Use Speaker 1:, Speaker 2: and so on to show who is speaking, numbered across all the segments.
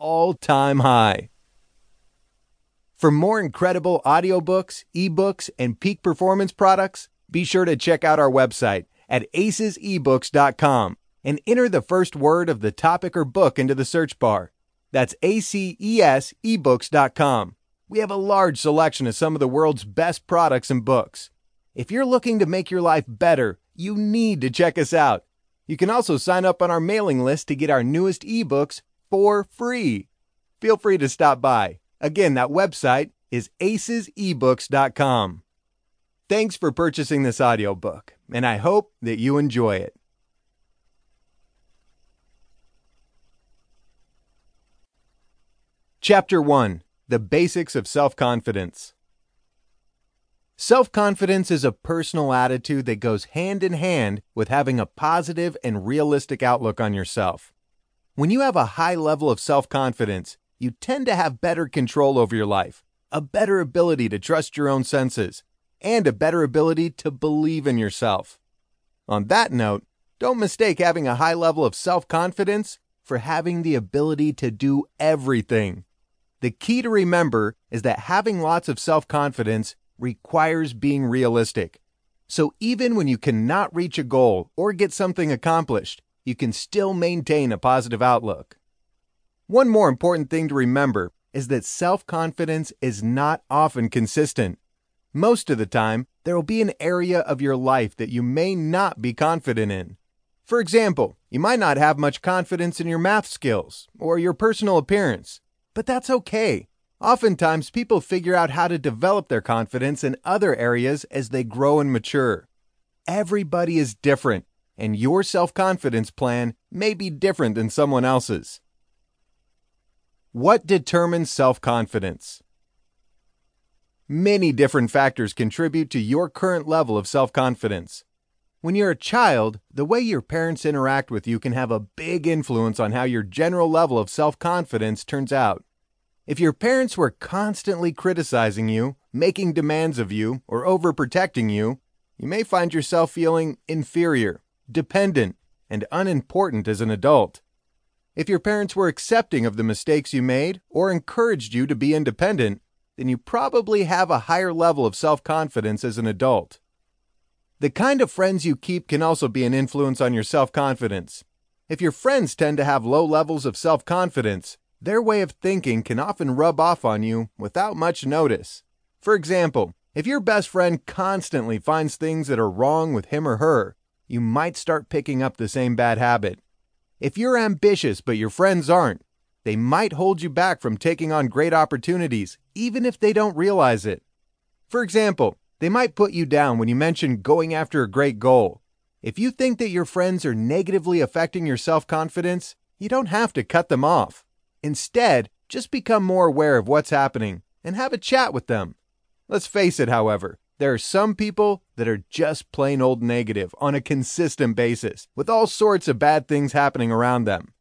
Speaker 1: all time high. For more incredible audiobooks, ebooks, and peak performance products, be sure to check out our website at acesebooks.com and enter the first word of the topic or book into the search bar. That's A C E S ebooks.com. We have a large selection of some of the world's best products and books. If you're looking to make your life better, you need to check us out. You can also sign up on our mailing list to get our newest ebooks for free. Feel free to stop by. Again, that website is acesebooks.com. Thanks for purchasing this audiobook, and I hope that you enjoy it. Chapter 1 The Basics of Self Confidence. Self confidence is a personal attitude that goes hand in hand with having a positive and realistic outlook on yourself. When you have a high level of self confidence, you tend to have better control over your life, a better ability to trust your own senses, and a better ability to believe in yourself. On that note, don't mistake having a high level of self confidence for having the ability to do everything. The key to remember is that having lots of self confidence requires being realistic. So even when you cannot reach a goal or get something accomplished, you can still maintain a positive outlook. One more important thing to remember is that self confidence is not often consistent. Most of the time, there will be an area of your life that you may not be confident in. For example, you might not have much confidence in your math skills or your personal appearance, but that's okay. Oftentimes, people figure out how to develop their confidence in other areas as they grow and mature. Everybody is different, and your self confidence plan may be different than someone else's. What determines self confidence? Many different factors contribute to your current level of self confidence. When you're a child, the way your parents interact with you can have a big influence on how your general level of self confidence turns out. If your parents were constantly criticizing you, making demands of you, or overprotecting you, you may find yourself feeling inferior, dependent, and unimportant as an adult. If your parents were accepting of the mistakes you made or encouraged you to be independent, then you probably have a higher level of self confidence as an adult. The kind of friends you keep can also be an influence on your self confidence. If your friends tend to have low levels of self confidence, their way of thinking can often rub off on you without much notice. For example, if your best friend constantly finds things that are wrong with him or her, you might start picking up the same bad habit. If you're ambitious but your friends aren't, they might hold you back from taking on great opportunities, even if they don't realize it. For example, they might put you down when you mention going after a great goal. If you think that your friends are negatively affecting your self confidence, you don't have to cut them off. Instead, just become more aware of what's happening and have a chat with them. Let's face it, however, there are some people that are just plain old negative on a consistent basis, with all sorts of bad things happening around them.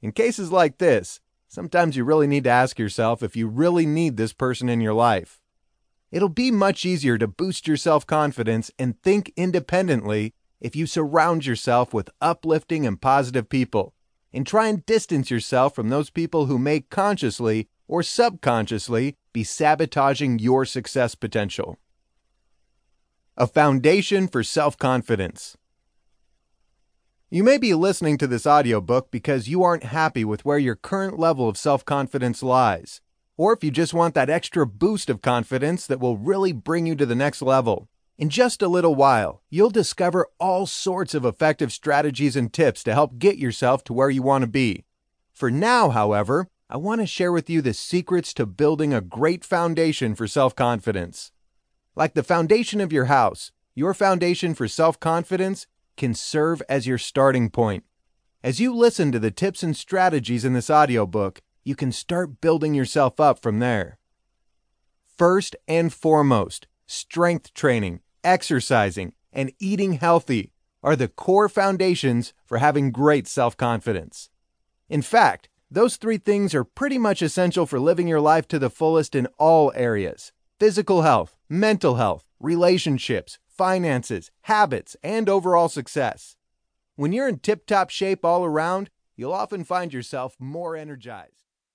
Speaker 1: In cases like this, sometimes you really need to ask yourself if you really need this person in your life. It'll be much easier to boost your self confidence and think independently if you surround yourself with uplifting and positive people and try and distance yourself from those people who may consciously or subconsciously be sabotaging your success potential. A foundation for self confidence. You may be listening to this audiobook because you aren't happy with where your current level of self confidence lies, or if you just want that extra boost of confidence that will really bring you to the next level. In just a little while, you'll discover all sorts of effective strategies and tips to help get yourself to where you want to be. For now, however, I want to share with you the secrets to building a great foundation for self confidence. Like the foundation of your house, your foundation for self confidence can serve as your starting point. As you listen to the tips and strategies in this audiobook, you can start building yourself up from there. First and foremost, strength training exercising, and eating healthy are the core foundations for having great self confidence. In fact, those three things are pretty much essential for living your life to the fullest in all areas physical health, mental health, relationships, finances, habits, and overall success. When you're in tip top shape all around, you'll often find yourself more energized.